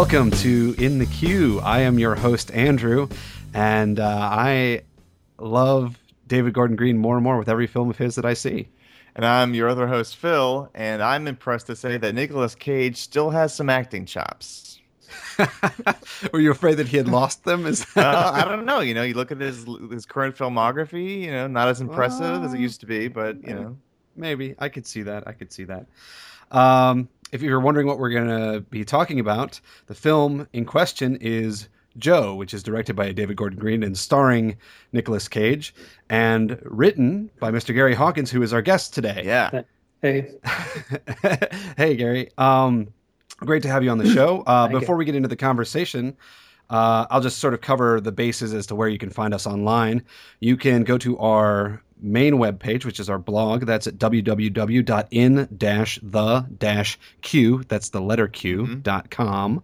Welcome to In the Queue. I am your host, Andrew, and uh, I love David Gordon Green more and more with every film of his that I see. And I'm your other host, Phil, and I'm impressed to say that Nicolas Cage still has some acting chops. Were you afraid that he had lost them? Is uh, I don't know. You know, you look at his his current filmography. You know, not as impressive uh, as it used to be, but you know, maybe I could see that. I could see that. Um, if you're wondering what we're going to be talking about, the film in question is Joe, which is directed by David Gordon Green and starring Nicolas Cage, and written by Mr. Gary Hawkins, who is our guest today. Yeah. Hey. hey, Gary. Um, great to have you on the show. Uh, before you. we get into the conversation, uh, I'll just sort of cover the bases as to where you can find us online. You can go to our main web page, which is our blog. That's at www.in-the-q, that's the letter Q, mm-hmm. dot com.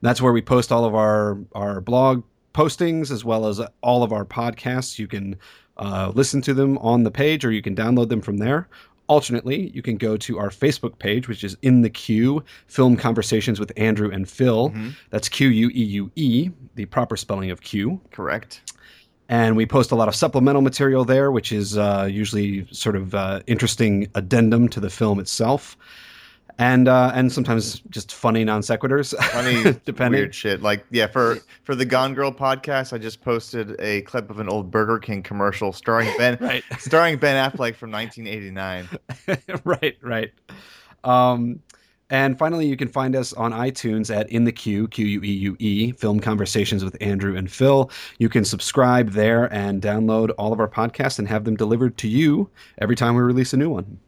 That's where we post all of our, our blog postings as well as all of our podcasts. You can uh, listen to them on the page or you can download them from there. Alternately, you can go to our Facebook page, which is In the Queue Film Conversations with Andrew and Phil. Mm-hmm. That's Q U E U E, the proper spelling of Q. Correct and we post a lot of supplemental material there, which is uh, usually sort of uh, interesting addendum to the film itself, and uh, and sometimes just funny non sequiturs, funny depending. weird shit. Like yeah, for for the Gone Girl podcast, I just posted a clip of an old Burger King commercial starring Ben right. starring Ben Affleck from 1989. right, right. Um, and finally, you can find us on iTunes at In the Queue, Q U E U E, Film Conversations with Andrew and Phil. You can subscribe there and download all of our podcasts and have them delivered to you every time we release a new one.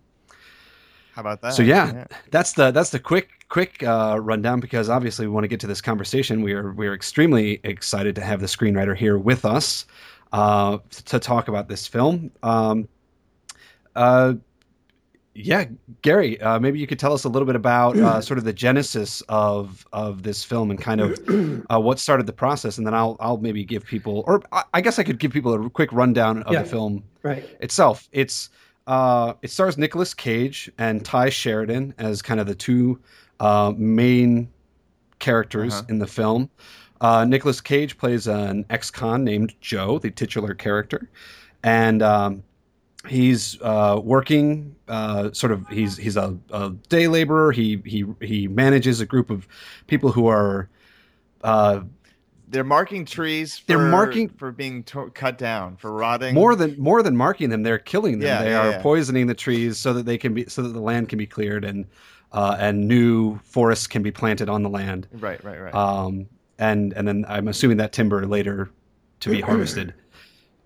How about that? So yeah, yeah. that's the that's the quick quick uh, rundown because obviously we want to get to this conversation. We are we are extremely excited to have the screenwriter here with us uh, to talk about this film. Um, uh, yeah, Gary, uh, maybe you could tell us a little bit about uh, sort of the genesis of of this film and kind of uh, what started the process, and then I'll I'll maybe give people, or I guess I could give people a quick rundown of yeah, the film right. itself. It's uh, it stars Nicolas Cage and Tye Sheridan as kind of the two uh, main characters uh-huh. in the film. Uh, Nicolas Cage plays an ex-con named Joe, the titular character, and um, he's uh, working uh, sort of he's he's a, a, day laborer he he he manages a group of people who are uh, they're marking trees for, they're marking for being to- cut down for rotting. More than more than marking them they're killing them. Yeah, they yeah, are yeah. poisoning the trees so that they can be so that the land can be cleared and uh, and new forests can be planted on the land. Right right right. Um, and and then i'm assuming that timber later to be harvested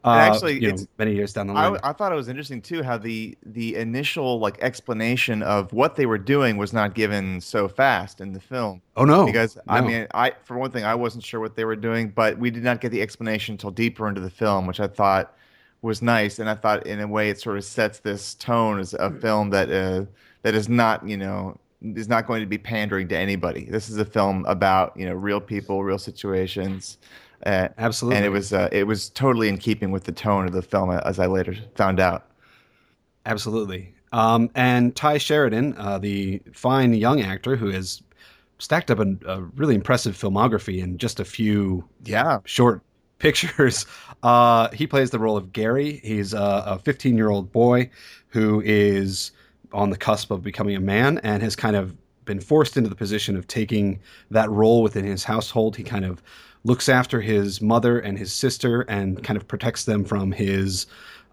uh, actually, you know, many years down the line. I, I, thought it was interesting too how the the initial like explanation of what they were doing was not given so fast in the film. Oh no! Because no. I mean, I for one thing, I wasn't sure what they were doing, but we did not get the explanation until deeper into the film, which I thought was nice, and I thought in a way it sort of sets this tone as a film that uh, that is not you know is not going to be pandering to anybody. This is a film about you know real people, real situations. Uh, Absolutely, and it was uh, it was totally in keeping with the tone of the film, as I later found out. Absolutely, um, and Tye Sheridan, uh, the fine young actor who has stacked up a, a, really impressive filmography in just a few yeah short pictures. Uh, he plays the role of Gary. He's a 15 year old boy who is on the cusp of becoming a man and has kind of been forced into the position of taking that role within his household. He kind of looks after his mother and his sister and kind of protects them from his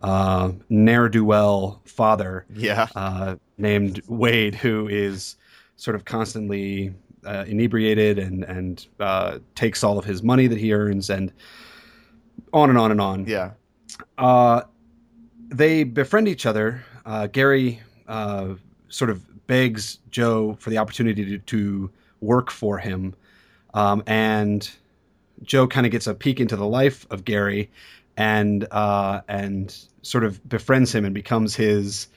uh, ne'er do well father, yeah, uh, named Wade, who is sort of constantly uh, inebriated and and uh, takes all of his money that he earns and on and on and on. Yeah. Uh, they befriend each other. Uh, Gary sort of begs Joe for the opportunity to, to work for him, um, and Joe kind of gets a peek into the life of Gary, and uh, and sort of befriends him and becomes his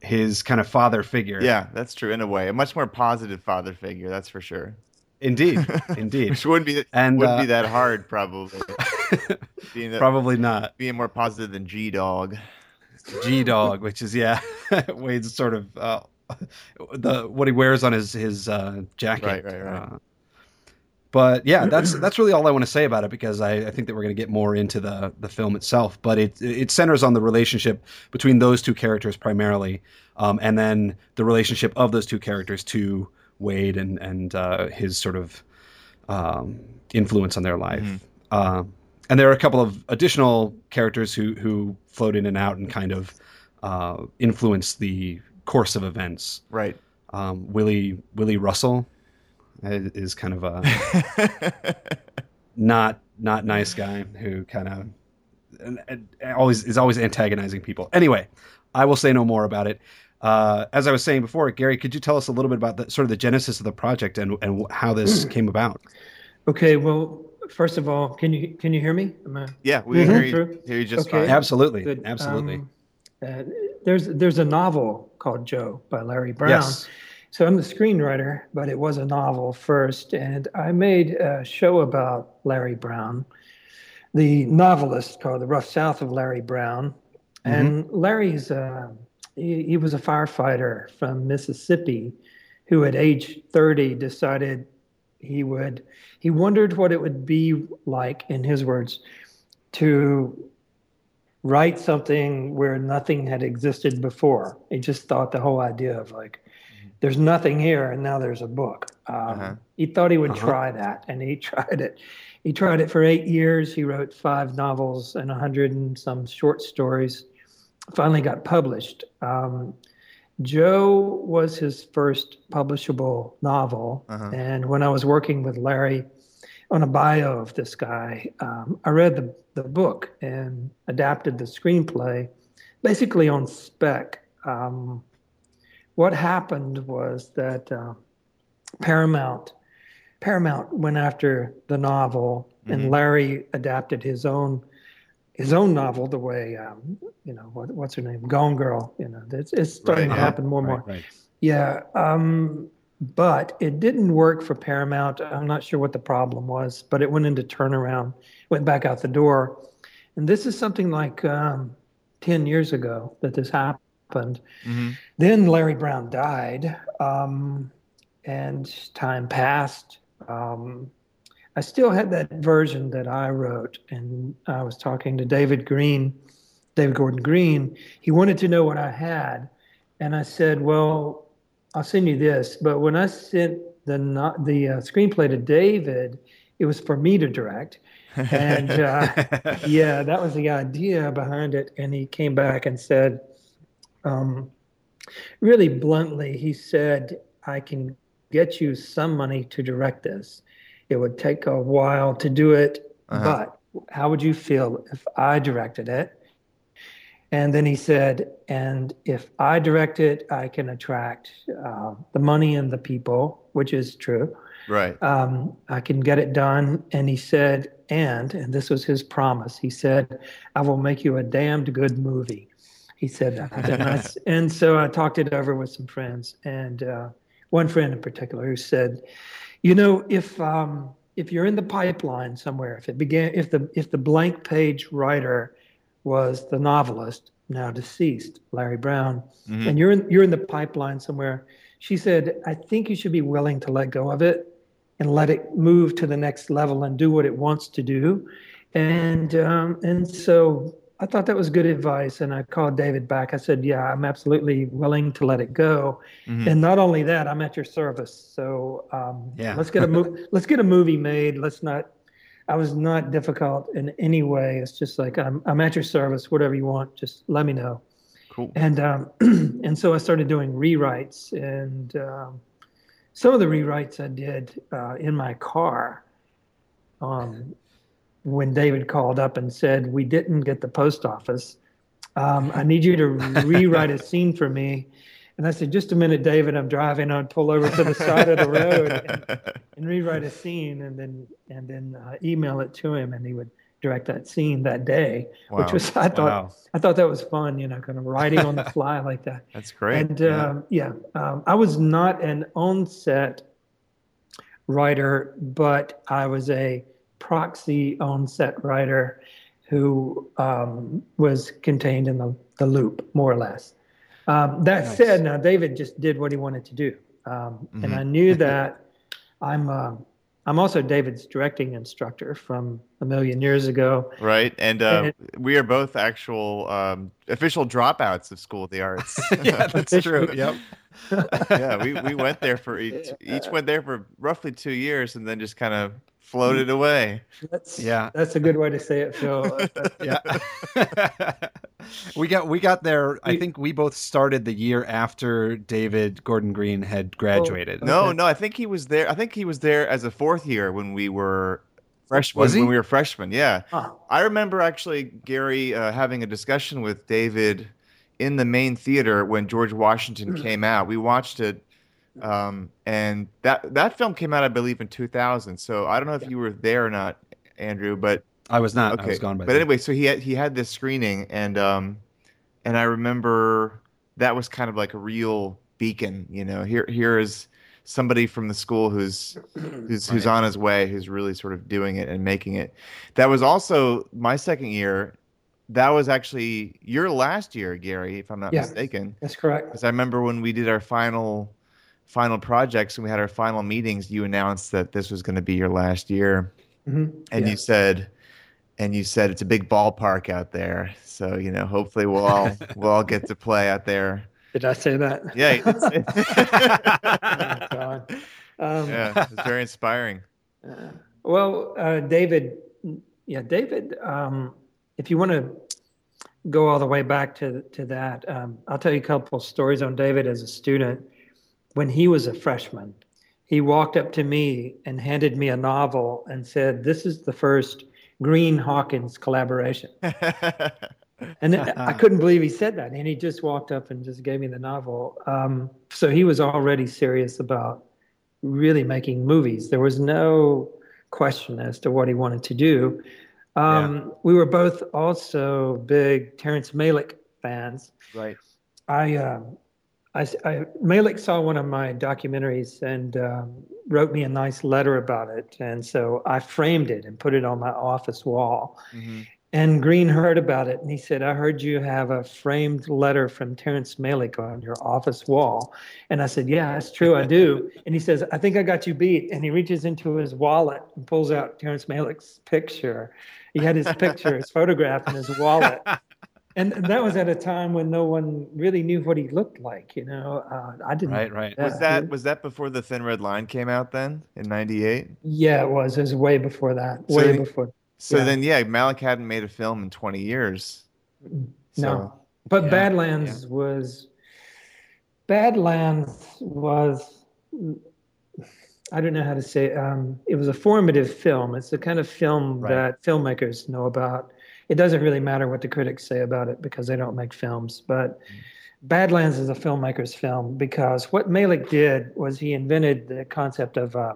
his kind of father figure. Yeah, that's true in a way. A much more positive father figure, that's for sure. Indeed, indeed. Which wouldn't be and wouldn't uh, be that hard, probably. being probably not being more positive than G Dog. G Dog, which is yeah, Wade's sort of uh, the what he wears on his his uh, jacket. Right, right, right. Uh, but yeah, that's that's really all I want to say about it because I, I think that we're going to get more into the the film itself. But it it centers on the relationship between those two characters primarily, um, and then the relationship of those two characters to Wade and and uh, his sort of um, influence on their life. Mm-hmm. Uh, and there are a couple of additional characters who who float in and out and kind of uh, influence the course of events. Right. Um, Willie Willie Russell is kind of a not not nice guy who kind of always is always antagonizing people. Anyway, I will say no more about it. Uh, as I was saying before, Gary, could you tell us a little bit about the sort of the genesis of the project and and how this came about? Okay, well, first of all, can you can you hear me? I, yeah, we mm-hmm. hear, you, hear you just okay. fine. Absolutely, Good. absolutely. Um, uh, there's there's a novel called Joe by Larry Brown. Yes. So I'm the screenwriter, but it was a novel first, and I made a show about Larry Brown, the novelist called The Rough South of Larry Brown, mm-hmm. and Larry's uh, he, he was a firefighter from Mississippi, who at age 30 decided he would he wondered what it would be like, in his words, to write something where nothing had existed before. He just thought the whole idea of like, there's nothing here, and now there's a book. Um, uh-huh. He thought he would uh-huh. try that, and he tried it. He tried it for eight years. He wrote five novels and a hundred and some short stories. Finally, got published. Um, Joe was his first publishable novel, uh-huh. and when I was working with Larry on a bio of this guy, um, I read the the book and adapted the screenplay, basically on spec. Um, what happened was that uh, Paramount Paramount went after the novel, mm-hmm. and Larry adapted his own his own novel the way um, you know what, what's her name Gone Girl. You know, it's, it's starting right, to happen more and right, more. Right. Yeah, um, but it didn't work for Paramount. I'm not sure what the problem was, but it went into turnaround, went back out the door, and this is something like um, ten years ago that this happened happened. Mm-hmm. Then Larry Brown died, um, and time passed. Um, I still had that version that I wrote, and I was talking to David Green, David Gordon Green. He wanted to know what I had, and I said, "Well, I'll send you this." But when I sent the the uh, screenplay to David, it was for me to direct. and uh, yeah, that was the idea behind it. And he came back and said, um, really bluntly, he said, I can get you some money to direct this. It would take a while to do it, uh-huh. but how would you feel if I directed it? And then he said, and if I direct it, I can attract uh, the money and the people, which is true. Right. Um, I can get it done. And he said, and, and this was his promise, he said, I will make you a damned good movie. He said that. and so I talked it over with some friends, and uh, one friend in particular who said, "You know, if um, if you're in the pipeline somewhere, if it began, if the if the blank page writer was the novelist, now deceased, Larry Brown, mm-hmm. and you're in you're in the pipeline somewhere," she said, "I think you should be willing to let go of it and let it move to the next level and do what it wants to do." And um, and so I thought that was good advice. And I called David back. I said, Yeah, I'm absolutely willing to let it go. Mm-hmm. And not only that, I'm at your service. So um, yeah. let's get a mo- let's get a movie made. Let's not. I was not difficult in any way. It's just like I'm I'm at your service. Whatever you want, just let me know. Cool. And um, and so I started doing rewrites, and um, some of the rewrites I did uh, in my car. Um, when David called up and said, We didn't get the post office. Um, I need you to rewrite a scene for me. And I said, Just a minute, David. I'm driving. I'd pull over to the side of the road and, and, rewrite a scene and then and then uh, email it to him. And he would direct that scene that day, wow. which was I thought wow. I thought that was fun, you know, kind of writing on the fly like that. That's great. And yeah, um, yeah um, I was not an on set writer, but I was a proxy on set writer who um, was contained in the, the loop, more or less. Um, that nice. said, now David just did what he wanted to do. Um, mm-hmm. And I knew that I'm, uh, I'm also David's directing instructor from a million years ago. Right, and, uh, and we are both actual um, official dropouts of School of the Arts. yeah, that's true. Yep. yeah, we, we went there for each each went there for roughly two years, and then just kind of floated away. That's yeah. That's a good way to say it, Phil. yeah. we got we got there. I think we both started the year after David Gordon Green had graduated. Oh, okay. No, no, I think he was there. I think he was there as a fourth year when we were freshmen. When we were freshmen, yeah. Huh. I remember actually Gary uh, having a discussion with David in the main theater when George Washington came out. We watched it um, and that that film came out, I believe, in 2000. So I don't know if you were there or not, Andrew, but I was not. Okay. I was gone by. But then. anyway, so he had he had this screening, and um, and I remember that was kind of like a real beacon. You know, here here is somebody from the school who's who's right. who's on his way, who's really sort of doing it and making it. That was also my second year. That was actually your last year, Gary, if I'm not yeah, mistaken. That's correct. Because I remember when we did our final final projects and we had our final meetings, you announced that this was going to be your last year, mm-hmm. and yeah. you said, and you said it's a big ballpark out there, so you know hopefully we'll all we'll all get to play out there. Did I say that? Yeah. oh, um, yeah, it's very inspiring. Uh, well, uh, David, yeah, David, um, if you want to go all the way back to to that, um, I'll tell you a couple stories on David as a student when he was a freshman, he walked up to me and handed me a novel and said, This is the first Green Hawkins collaboration. and I couldn't believe he said that. And he just walked up and just gave me the novel. Um, so he was already serious about really making movies. There was no question as to what he wanted to do. Um, yeah. We were both also big Terrence Malick fans. Right. I uh, I, I, Malick saw one of my documentaries and um, wrote me a nice letter about it, and so I framed it and put it on my office wall. Mm-hmm. And Green heard about it, and he said, "I heard you have a framed letter from Terrence Malick on your office wall." And I said, "Yeah, that's true, I do." and he says, "I think I got you beat." And he reaches into his wallet and pulls out Terrence Malick's picture. He had his picture, his photograph in his wallet and that was at a time when no one really knew what he looked like. You know, uh, I didn't. Right, right. was that was that before the Thin Red Line came out? Then in '98. Yeah, it was. It was way before that. So way before. So yeah. then, yeah, Malick hadn't made a film in 20 years. So, no, but yeah, Badlands yeah. was. Badlands was. I don't know how to say. It. Um, it was a formative film. It's the kind of film right. that filmmakers know about it doesn't really matter what the critics say about it because they don't make films. But Badlands is a filmmaker's film because what Malick did was he invented the concept of uh,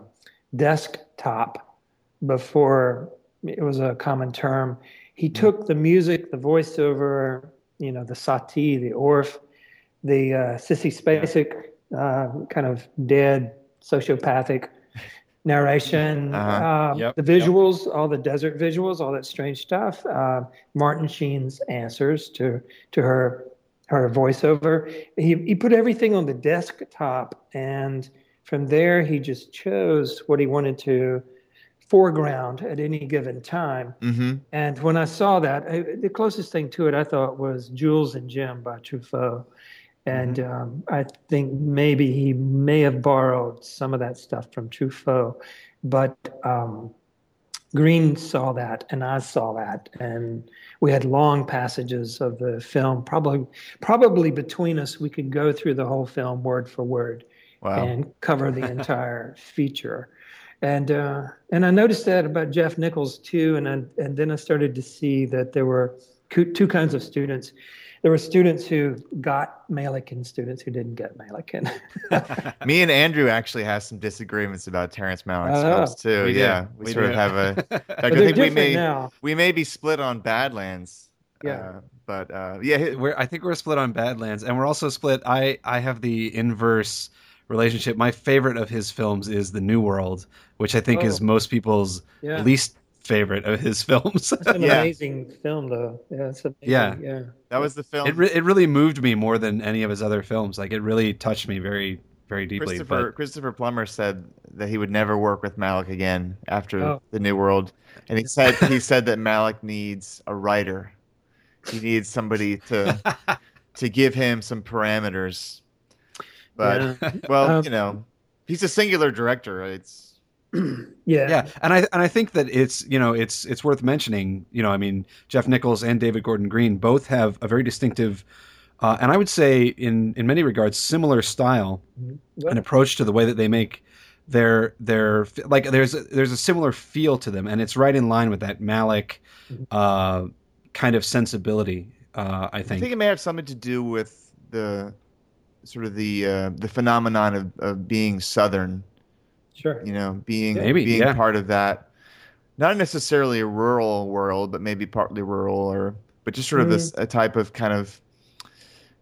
desktop before it was a common term. He mm-hmm. took the music, the voiceover, you know, the Satie, the Orff, the uh, Sissy Spacek uh, kind of dead sociopathic narration, uh-huh. uh, yep. the visuals, yep. all the desert visuals, all that strange stuff. Uh, Martin Sheen's answers to to her her voiceover. He he put everything on the desktop, and from there he just chose what he wanted to foreground at any given time. Mm-hmm. And when I saw that, I, the closest thing to it I thought was Jules and Jim by Truffaut. And mm-hmm. um, I think maybe he may have borrowed some of that stuff from Truffaut, but um, Green saw that, and I saw that, and we had long passages of the film. Probably, probably between us, we could go through the whole film word for word wow. and cover the entire feature. And uh, and I noticed that about Jeff Nichols too, and I, and then I started to see that there were two kinds of students there were students who got Malick and students who didn't get Malick. Me and Andrew actually have some disagreements about Terrence Malick's uh, films too. We yeah, we, we, sort do. of have a. I think we may now. we may be split on Badlands. Yeah. Uh, but uh, yeah, we're, I think we're split on Badlands, and we're also split. I I have the inverse relationship. My favorite of his films is The New World, which I think oh. is most people's yeah. least favorite of his films. That's an yeah. amazing film, though. Yeah, yeah, yeah. That was the film. It re- it really moved me more than any of his other films. Like it really touched me very very deeply. Christopher but... Christopher Plummer said that he would never work with Malick again after oh. the New World, and he said he said that Malick needs a writer. He needs somebody to to give him some parameters. But yeah. well, um, you know, he's a singular director. It's yeah yeah and i and i think that it's you know it's it's worth mentioning you know i mean jeff nichols and david gordon green both have a very distinctive uh, and i would say in in many regards similar style mm-hmm. and approach to the way that they make their their like there's a, there's a similar feel to them and it's right in line with that malick mm-hmm. uh, kind of sensibility uh, i think i think it may have something to do with the sort of the uh, the phenomenon of, of being southern Sure. You know, being maybe, being yeah. part of that, not necessarily a rural world, but maybe partly rural, or but just sort of mm-hmm. a, a type of kind of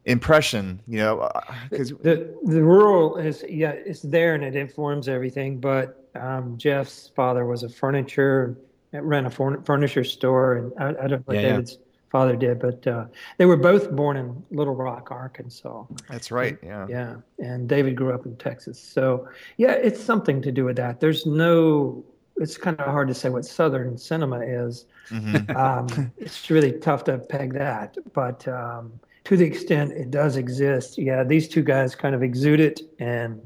impression, you know, because uh, the the rural is yeah, it's there and it informs everything. But um, Jeff's father was a furniture ran a furniture store, and I, I don't know what yeah, David's father did, but uh, they were both born in Little Rock, Arkansas. That's right. Yeah. Yeah. And David grew up in Texas. So, yeah, it's something to do with that. There's no, it's kind of hard to say what Southern cinema is. Mm-hmm. um, it's really tough to peg that. But um, to the extent it does exist, yeah, these two guys kind of exude it. And,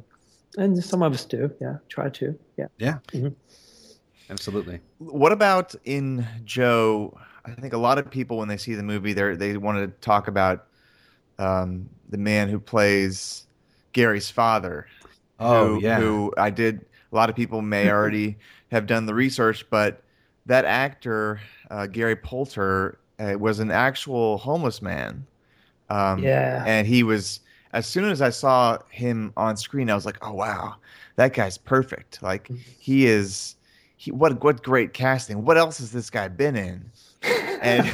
and some of us do. Yeah. Try to. Yeah. Yeah. Mm-hmm. Absolutely. What about in Joe? I think a lot of people when they see the movie, they they want to talk about um, the man who plays Gary's father. Oh who, yeah. Who I did. A lot of people may already have done the research, but that actor uh, Gary Poulter uh, was an actual homeless man. Um, yeah. And he was. As soon as I saw him on screen, I was like, "Oh wow, that guy's perfect! Like mm-hmm. he is." He, what what great casting! What else has this guy been in? And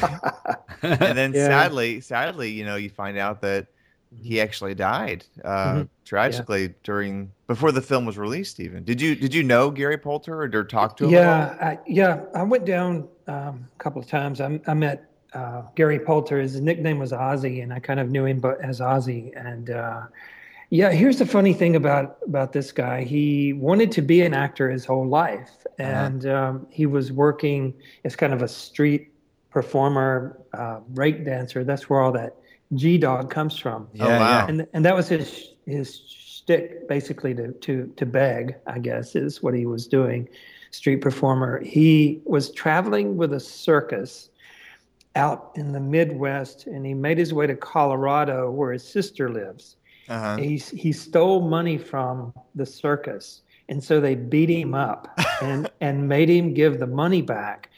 and then yeah. sadly, sadly, you know, you find out that he actually died uh, mm-hmm. tragically yeah. during before the film was released. Even did you did you know Gary Poulter or, or talk to him? Yeah, I, yeah, I went down um, a couple of times. I, I met uh, Gary Poulter. His nickname was Ozzy, and I kind of knew him but as Ozzy. And uh, yeah, here's the funny thing about about this guy. He wanted to be an actor his whole life, uh-huh. and uh-huh. um, he was working as kind of a street performer, uh, break dancer. That's where all that G Dog comes from. Yeah, oh, wow. and and that was his his stick basically to to to beg. I guess is what he was doing. Street performer. He was traveling with a circus out in the Midwest, and he made his way to Colorado, where his sister lives. Uh-huh. He he stole money from the circus, and so they beat him up and and made him give the money back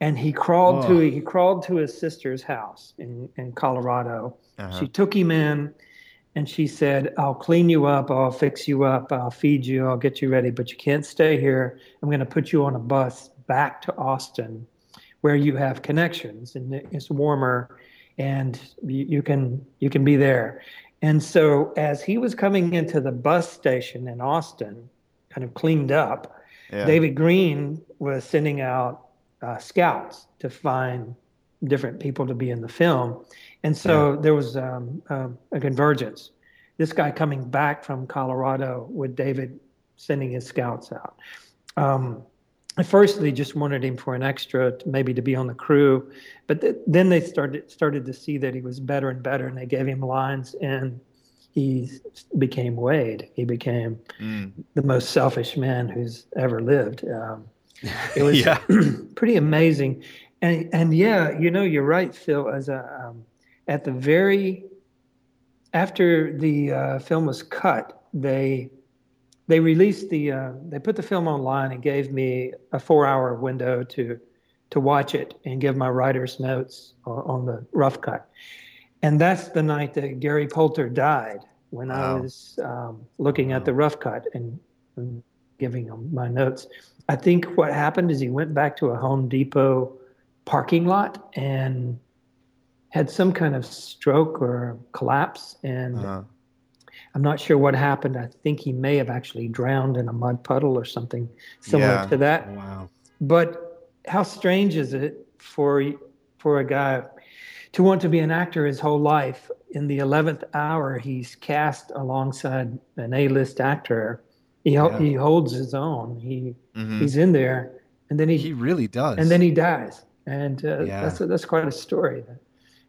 and he crawled oh. to he crawled to his sister's house in in Colorado. Uh-huh. She took him in, and she said, "I'll clean you up, I'll fix you up, I'll feed you, I'll get you ready, but you can't stay here. I'm going to put you on a bus back to Austin, where you have connections, and it's warmer, and you, you can you can be there." And so, as he was coming into the bus station in Austin, kind of cleaned up, yeah. David Green was sending out uh, scouts to find different people to be in the film. And so yeah. there was um, uh, a convergence. This guy coming back from Colorado with David sending his scouts out. Um, at first, they just wanted him for an extra, to, maybe to be on the crew, but th- then they started started to see that he was better and better, and they gave him lines, and he became Wade. He became mm. the most selfish man who's ever lived. Um, it was yeah. pretty amazing. And and yeah, you know, you're right, Phil. As a um, at the very after the uh, film was cut, they they released the uh, they put the film online and gave me a four hour window to to watch it and give my writer's notes on the rough cut. And that's the night that Gary Poulter died when wow. I was um, looking wow. at the rough cut and, and giving him my notes. I think what happened is he went back to a Home Depot parking lot and had some kind of stroke or collapse. And uh-huh. I'm not sure what happened. I think he may have actually drowned in a mud puddle or something similar yeah. to that. Wow. But how strange is it for for a guy to want to be an actor his whole life. In the eleventh hour, he's cast alongside an A-list actor. He yeah. he holds his own. He mm-hmm. he's in there, and then he he really does. And then he dies, and uh, yeah. that's a, that's quite a story.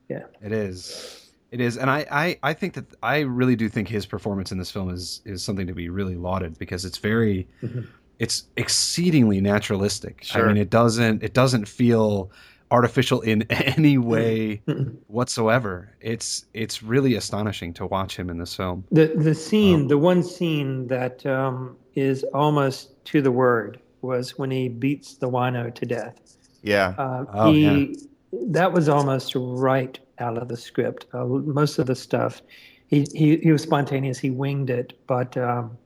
Yeah, it is. It is, and I, I, I think that I really do think his performance in this film is is something to be really lauded because it's very, mm-hmm. it's exceedingly naturalistic. Sure. I mean, it doesn't it doesn't feel artificial in any way whatsoever. It's it's really astonishing to watch him in this film. The the scene, um, the one scene that um, is almost to the word was when he beats the wino to death. Yeah. Uh, oh, he yeah. that was almost right out of the script. Uh, most of the stuff, he, he he was spontaneous. He winged it, but. Um,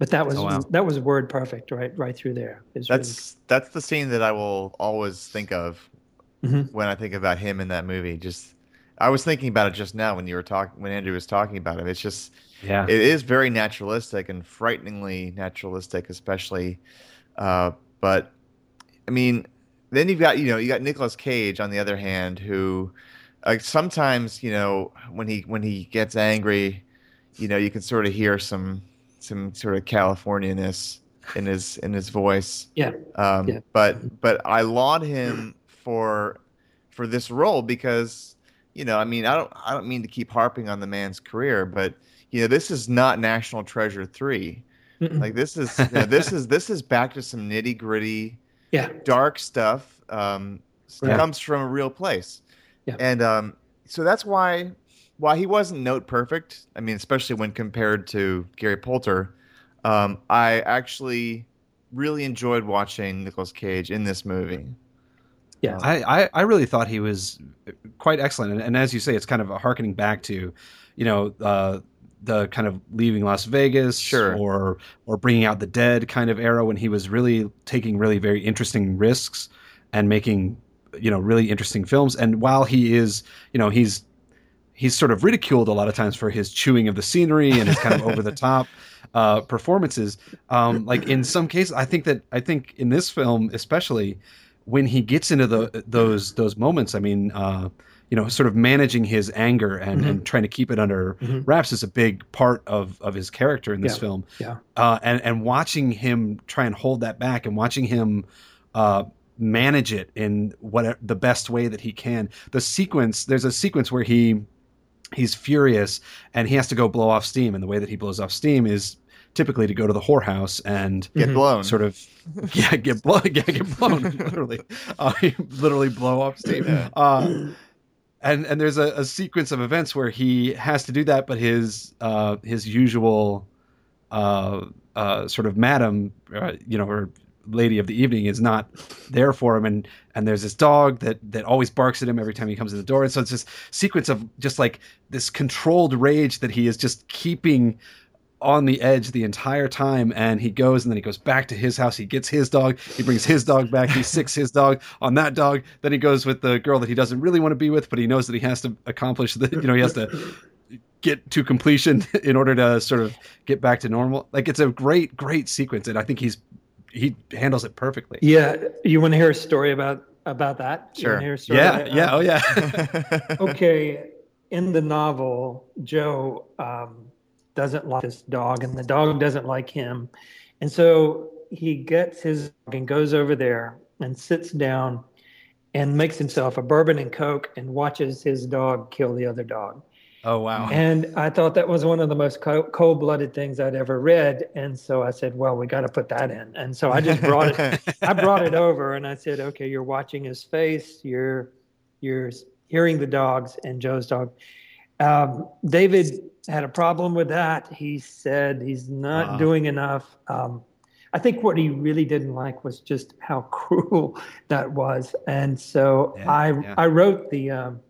but that was oh, wow. that was word perfect, right? Right through there. That's really... that's the scene that I will always think of mm-hmm. when I think about him in that movie. Just I was thinking about it just now when you were talking when Andrew was talking about it. It's just yeah, it is very naturalistic and frighteningly naturalistic, especially. Uh, but I mean, then you've got you know you got Nicolas Cage on the other hand, who like sometimes you know when he when he gets angry, you know you can sort of hear some some sort of Californianess in his in his voice. Yeah. Um, yeah. But but I laud him for for this role because you know I mean I don't I don't mean to keep harping on the man's career, but you know this is not National Treasure 3 Like this is you know, this is this is back to some nitty gritty, yeah, dark stuff. Um, yeah. comes from a real place, yeah. and um, so that's why why he wasn't note perfect. I mean, especially when compared to Gary Poulter, um, I actually really enjoyed watching Nicolas Cage in this movie. Yeah, I, I, I really thought he was quite excellent, and, and, as you say, it's kind of a harkening back to, you know, uh, the kind of leaving Las Vegas, sure. or or bringing out the dead kind of era when he was really taking really very interesting risks and making you know really interesting films. And while he is, you know, he's he's sort of ridiculed a lot of times for his chewing of the scenery and his kind of over the top uh, performances. Um, like in some cases, I think that I think in this film especially when he gets into the those those moments, I mean, uh, you know, sort of managing his anger and, mm-hmm. and trying to keep it under mm-hmm. wraps is a big part of of his character in this yeah. film. Yeah. Uh, and and watching him try and hold that back and watching him uh, manage it in what the best way that he can. The sequence, there's a sequence where he he's furious and he has to go blow off steam, and the way that he blows off steam is typically to go to the whorehouse and get blown. Sort of, yeah, get blown, yeah, get blown, literally, uh, literally blow off steam. Yeah. Uh, and and there's a, a, sequence of events where he has to do that, but his uh, his usual uh, uh, sort of madam, uh, you know, or lady of the evening is not there for him and and there's this dog that that always barks at him every time he comes in the door and so it's this sequence of just like this controlled rage that he is just keeping on the edge the entire time and he goes and then he goes back to his house. He gets his dog. He brings his dog back. He sicks his dog on that dog. Then he goes with the girl that he doesn't really want to be with but he knows that he has to accomplish the you know he has to get to completion in order to sort of get back to normal. Like it's a great great sequence and i think he's he handles it perfectly. Yeah. You want to hear a story about about that? Sure. yeah. yeah. Oh yeah. Okay. In the novel joe um, doesn't like this dog and the dog doesn't like him. And so he gets his dog and goes over there and sits down and makes himself a bourbon and coke and watches his dog kill the other dog. Oh wow! And I thought that was one of the most cold-blooded things I'd ever read, and so I said, "Well, we got to put that in." And so I just brought it. I brought it over, and I said, "Okay, you're watching his face. You're you're hearing the dogs and Joe's dog." Um, David had a problem with that. He said he's not uh, doing enough. Um, I think what he really didn't like was just how cruel that was, and so yeah, I yeah. I wrote the um,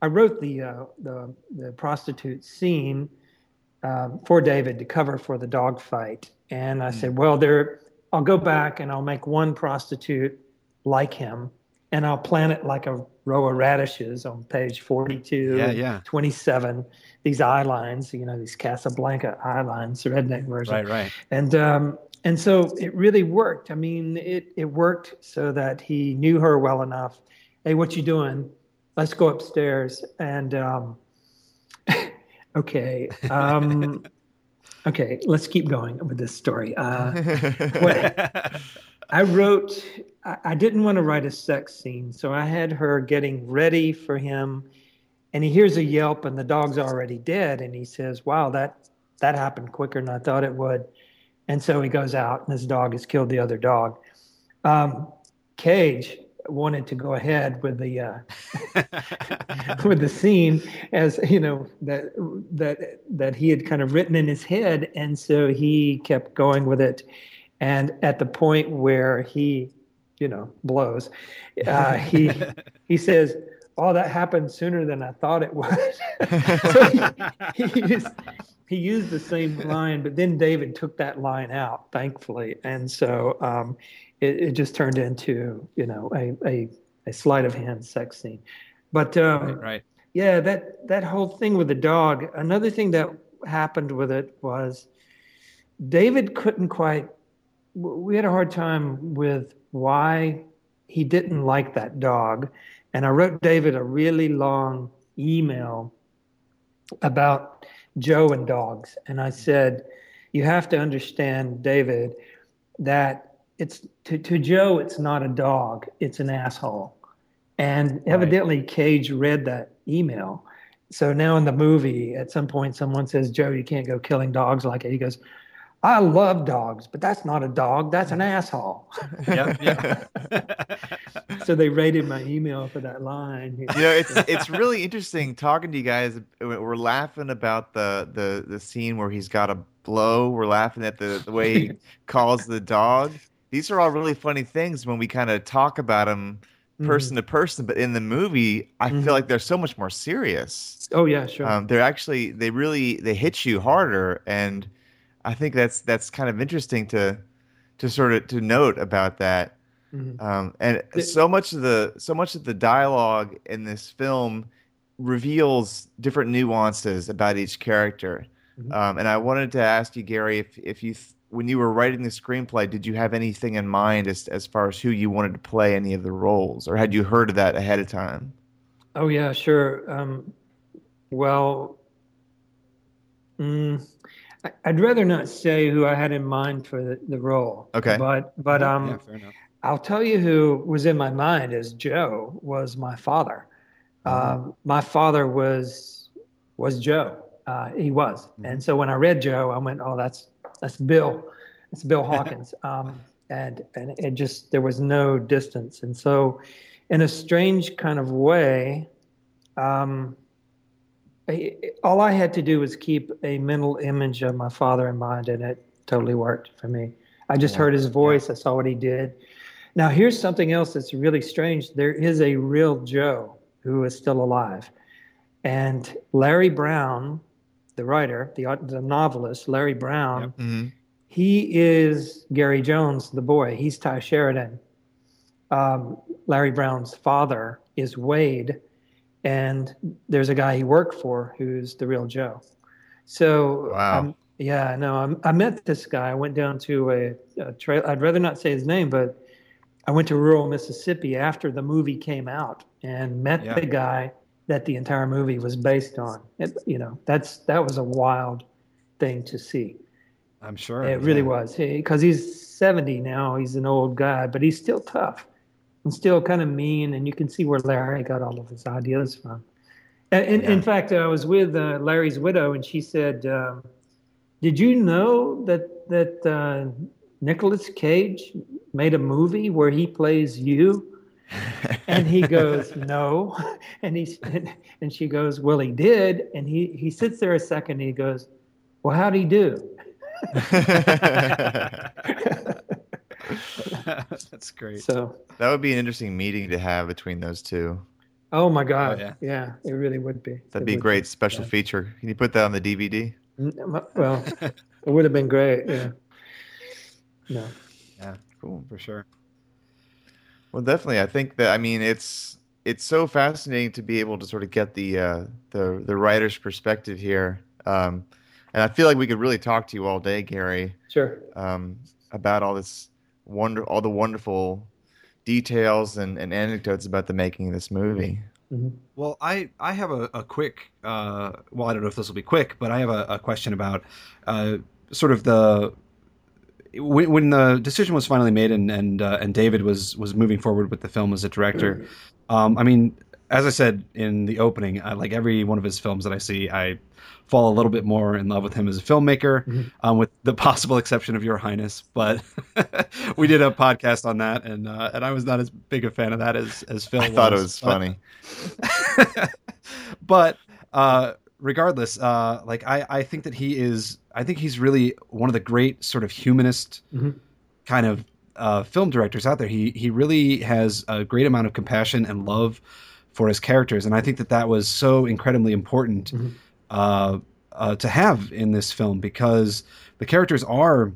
I wrote the uh, the the prostitute scene um, for David to cover for the dog fight, and I mm. said, well, there I'll go back and I'll make one prostitute like him, and I'll plant it like a row of radishes on page 42, yeah, yeah. 27, these eye lines, you know, these Casablanca eye lines, the redneck version. Right, right. And, um, and so it really worked. I mean, it, it worked so that he knew her well enough. Hey, what you doing? let's go upstairs. And um, okay, um, okay, let's keep going with this story. Uh, what, I wrote, I, didn't want to write a sex scene, so I had her getting ready for him. And he hears a yelp, and the dog's already dead. And he says, "Wow, that that happened quicker than I thought it would." And so he goes out, and his dog has killed the other dog. Um, Cage wanted to go ahead with the uh, with the scene as you know that that that he had kind of written in his head, and so he kept going with it. And at the point where he, you know, blows, uh, he he says, "Oh, that happened sooner than I thought it would." so he, he, used, he used the same line, but then David took that line out, thankfully, and so um, it, it, just turned into you know a, a, a sleight of hand sex scene. But um, right, right, yeah, that that whole thing with the dog. Another thing that happened with it was David couldn't quite. We had a hard time with why he didn't like that dog, and I wrote David a really long email about Joe and dogs, and I said, "You have to understand, David, that it's to, to Joe, it's not a dog, it's an asshole. And evidently. Cage read that email. So now in the movie, at some point, someone says, Joe, you can't go killing dogs like it. He goes, I love dogs, but that's not a dog. That's an asshole. Yeah, yeah. so they rated my email for that line. You know, it's it's really interesting talking to you guys. We're laughing about the the the scene where he's got a blow. We're laughing at the the way he calls the dog these are all really funny things when we kind of talk about them person mm-hmm. to person but in the movie i mm-hmm. feel like they're so much more serious oh yeah sure um, they're actually they really they hit you harder and i think that's that's kind of interesting to to sort of to note about that mm-hmm. um, and so much of the so much of the dialogue in this film reveals different nuances about each character mm-hmm. um, and i wanted to ask you gary if if you th- when you were writing the screenplay, did you have anything in mind as as far as who you wanted to play any of the roles, or had you heard of that ahead of time? Oh yeah, sure. Um, well, mm, I'd rather not say who I had in mind for the, the role. Okay. But but um, yeah, I'll tell you who was in my mind as Joe was my father. Mm-hmm. Um, my father was was Joe. Uh, he was, mm-hmm. and so when I read Joe, I went, "Oh, that's that's Bill. It's Bill Hawkins. Um, and and it just there was no distance. And so, in a strange kind of way, um, all I had to do was keep a mental image of my father in mind, and it totally worked for me. I just yeah. heard his voice. I saw what he did. Now, here's something else that's really strange. There is a real Joe who is still alive. And Larry Brown the writer, the, the novelist, Larry Brown, yep. mm-hmm. he is Gary Jones, the boy. He's Tye Sheridan. Um, Larry Brown's father is Wade, and there's a guy he worked for who's the real Joe. So, wow. Um, yeah, no, I'm, i met this guy. I went down to a, a trail. I'd rather not say his name, but I went to rural Mississippi after the movie came out and met yeah. the guy that the entire movie was based on. It, you know, that's that was a wild thing to see. I'm sure it really was because he, he's 70 now. He's an old guy, but he's still tough and still kind of mean. And you can see where Larry got all of his ideas from. And, and yeah. in fact, I was with uh, Larry's widow, and she said, um, "Did you know that that uh, Nicolas Cage made a movie where he plays you?" and he goes, no. And he and she goes, well, he did. And he he sits there a second. And he goes, well, how'd he do? That's great. So that would be an interesting meeting to have between those two. Oh my God! Oh, yeah. yeah. it really would be. That'd it be a great be. special yeah. feature. Can you put that on the DVD? Well, it would have been great. Yeah. No. Yeah, cool for sure. Well, definitely. I think that I mean it's it's so fascinating to be able to sort of get the uh, the the writer's perspective here, um, and I feel like we could really talk to you all day, Gary. Sure. Um, about all this wonder, all the wonderful details and, and anecdotes about the making of this movie. Mm-hmm. Well, I I have a, a quick. Uh, well, I don't know if this will be quick, but I have a, a question about uh, sort of the when, when, the decision was finally made and and uh, and David was was moving forward with the film as a director. Um, I mean, as I said in the opening, I, like every one of his films that I see, I fall a little bit more in love with him as a filmmaker, mm-hmm. um, with the possible exception of Your Highness. But we did a podcast on that, and uh, and I was not as big a fan of that as as Phil. I was, thought it was but, funny, but uh, regardless, uh, like I I think that he is. I think he's really one of the great sort of humanist mm-hmm. kind of uh, film directors out there. He he really has a great amount of compassion and love for his characters, and I think that that was so incredibly important. Mm-hmm uh, uh, to have in this film because the characters are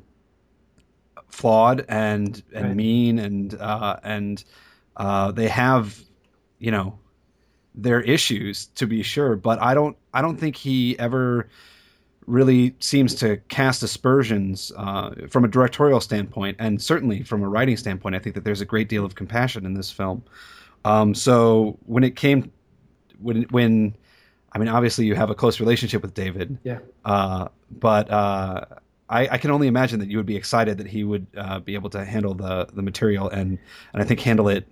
flawed and and right. mean and uh, and uh, they have you know their issues to be sure but i don't i don't think he ever really seems to cast aspersions uh, from a directorial standpoint and certainly from a writing standpoint i think that there's a great deal of compassion in this film um, so when it came when when I mean, obviously you have a close relationship with David. Yeah. Uh, but uh, I, I, can only imagine that you would be excited that he would uh, be able to handle the the material and and I think handle it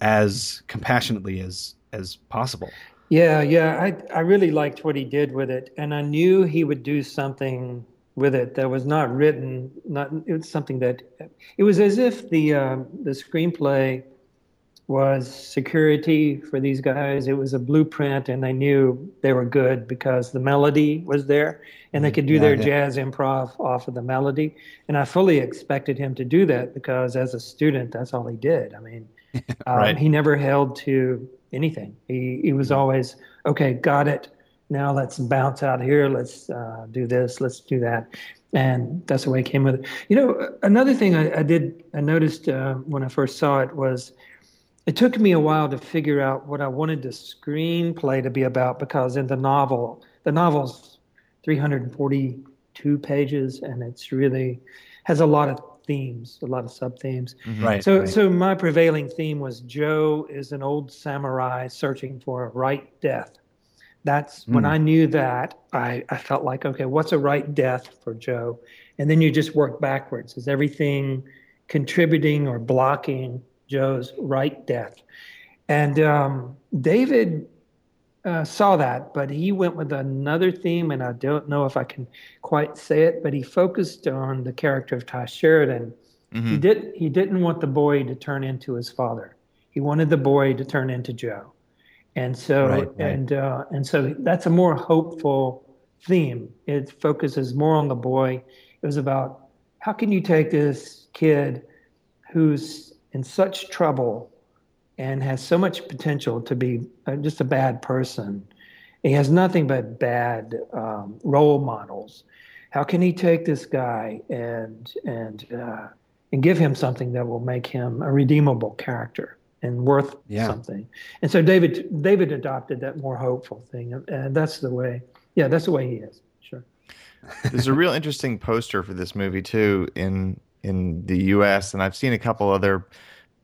as compassionately as as possible. Yeah, yeah. I I really liked what he did with it, and I knew he would do something with it that was not written. Not it was something that it was as if the uh, the screenplay was security for these guys. It was a blueprint, and they knew they were good because the melody was there, and they could do yeah, their yeah. jazz improv off of the melody. And I fully expected him to do that because, as a student, that's all he did. I mean, um, right. um, he never held to anything. He he was always okay. Got it. Now let's bounce out here. Let's uh, do this. Let's do that. And that's the way it came with it. You know, another thing I, I did, I noticed uh, when I first saw it was it took me a while to figure out what I wanted the screenplay to be about because in the novel, the novel's 342 pages and it's really has a lot of themes, a lot of sub themes. Mm-hmm. Right. So, right. so my prevailing theme was Joe is an old samurai searching for a right death. That's mm. when I knew that I, I felt like, okay, what's a right death for Joe? And then you just work backwards. Is everything contributing or blocking Joe's right death. And um, David uh, saw that, but he went with another theme, and I don't know if I can quite say it, but he focused on the character of Tye Sheridan. Mm-hmm. He did. He didn't want the boy to turn into his father. He wanted the boy to turn into Joe, and so right, right. and uh, and so that's a more hopeful theme. It focuses more on the boy. It was about how can you take this kid who's in such trouble and has so much potential to be uh, just a bad person. He has nothing but bad um, role models. How can he take this guy and and uh, and give him something that will make him a redeemable character and worth yeah. something? And so David David adopted that more hopeful thing, and that's the way. Yeah, that's the way he is. Sure. There's a real interesting poster for this movie too in in the U.S. and I've seen a couple other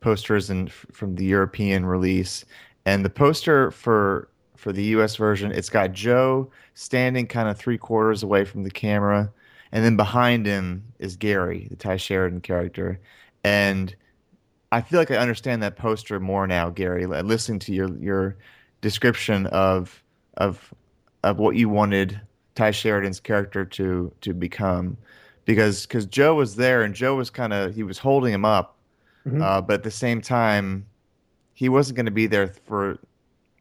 posters and from the European release. And the poster for for the U.S. version, it's got Joe standing kind of three quarters away from the camera, and then behind him is Gary, the Tye Sheridan character. And I feel like I understand that poster more now, Gary. Listening to your your description of of of what you wanted Tye Sheridan's character to to become because because Joe was there and Joe was kind of he was holding him up, mm-hmm. uh, but at the same time, he wasn't going to be there for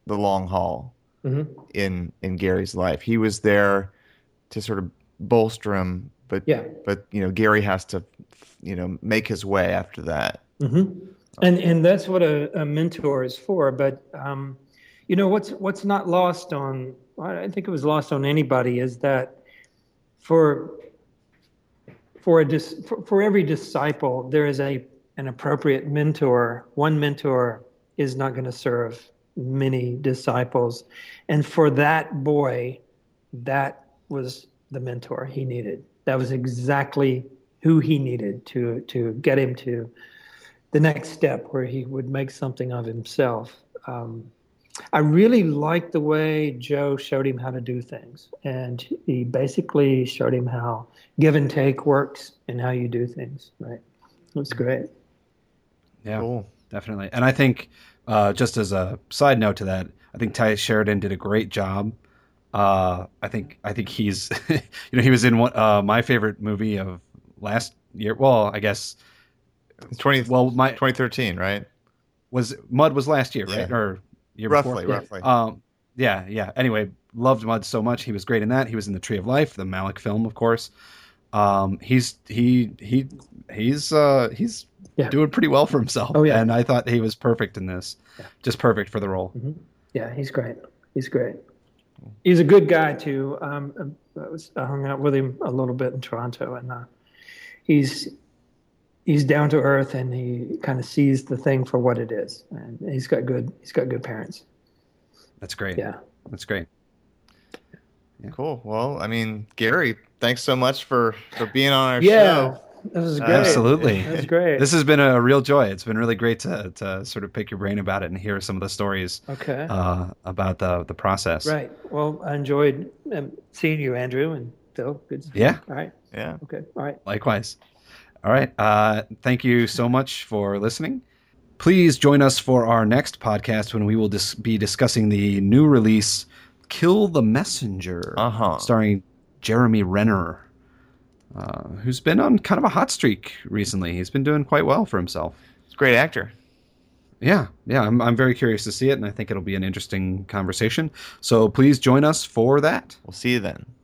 the long haul mm-hmm. in in Gary's life. He was there to sort of bolster him, but yeah. but you know Gary has to you know make his way after that. Mm-hmm. And and that's what a, a mentor is for. But um, you know what's what's not lost on I think it was lost on anybody is that for for a dis, for, for every disciple there is a an appropriate mentor. One mentor is not going to serve many disciples. And for that boy that was the mentor he needed. That was exactly who he needed to to get him to the next step where he would make something of himself. Um, I really liked the way Joe showed him how to do things. And he basically showed him how give and take works and how you do things. Right. It was great. Yeah, cool. definitely. And I think, uh, just as a side note to that, I think Tye Sheridan did a great job. Uh, I think I think he's, you know, he was in one, uh, my favorite movie of last year. Well, I guess 20, well, my 2013, right? Was Mud was last year, right? Yeah. Or year roughly, before? roughly. Um, yeah, yeah. Anyway, loved Mud so much. He was great in that. He was in the Tree of Life, the Malick film, of course. Um, he's he he he's uh he's yeah. doing pretty well for himself. Oh yeah, and I thought he was perfect in this. Yeah. Just perfect for the role. Mm-hmm. Yeah, he's great. He's great. He's a good guy too. Um, I was I hung out with him a little bit in Toronto, and uh, he's he's down to earth and he kind of sees the thing for what it is and he's got good he's got good parents that's great yeah that's great yeah. cool well i mean gary thanks so much for for being on our show. yeah. show this is great. Absolutely. That's great. This has been a real joy. It's been really great to, to sort of pick your brain about it and hear some of the stories okay. Uh, about the the process. Right. Well, I enjoyed um, seeing you, Andrew and Phil. Good. Yeah. All right. Yeah. Okay. All right. Likewise. All right. Uh, thank you so much for listening. Please join us for our next podcast when we will dis- be discussing the new release, Kill the Messenger, uh-huh. starring Jeremy Renner, uh, who's been on kind of a hot streak recently. He's been doing quite well for himself. He's a great actor. Yeah, yeah, I'm, I'm very curious to see it, and I think it'll be an interesting conversation. So please join us for that. We'll see you then.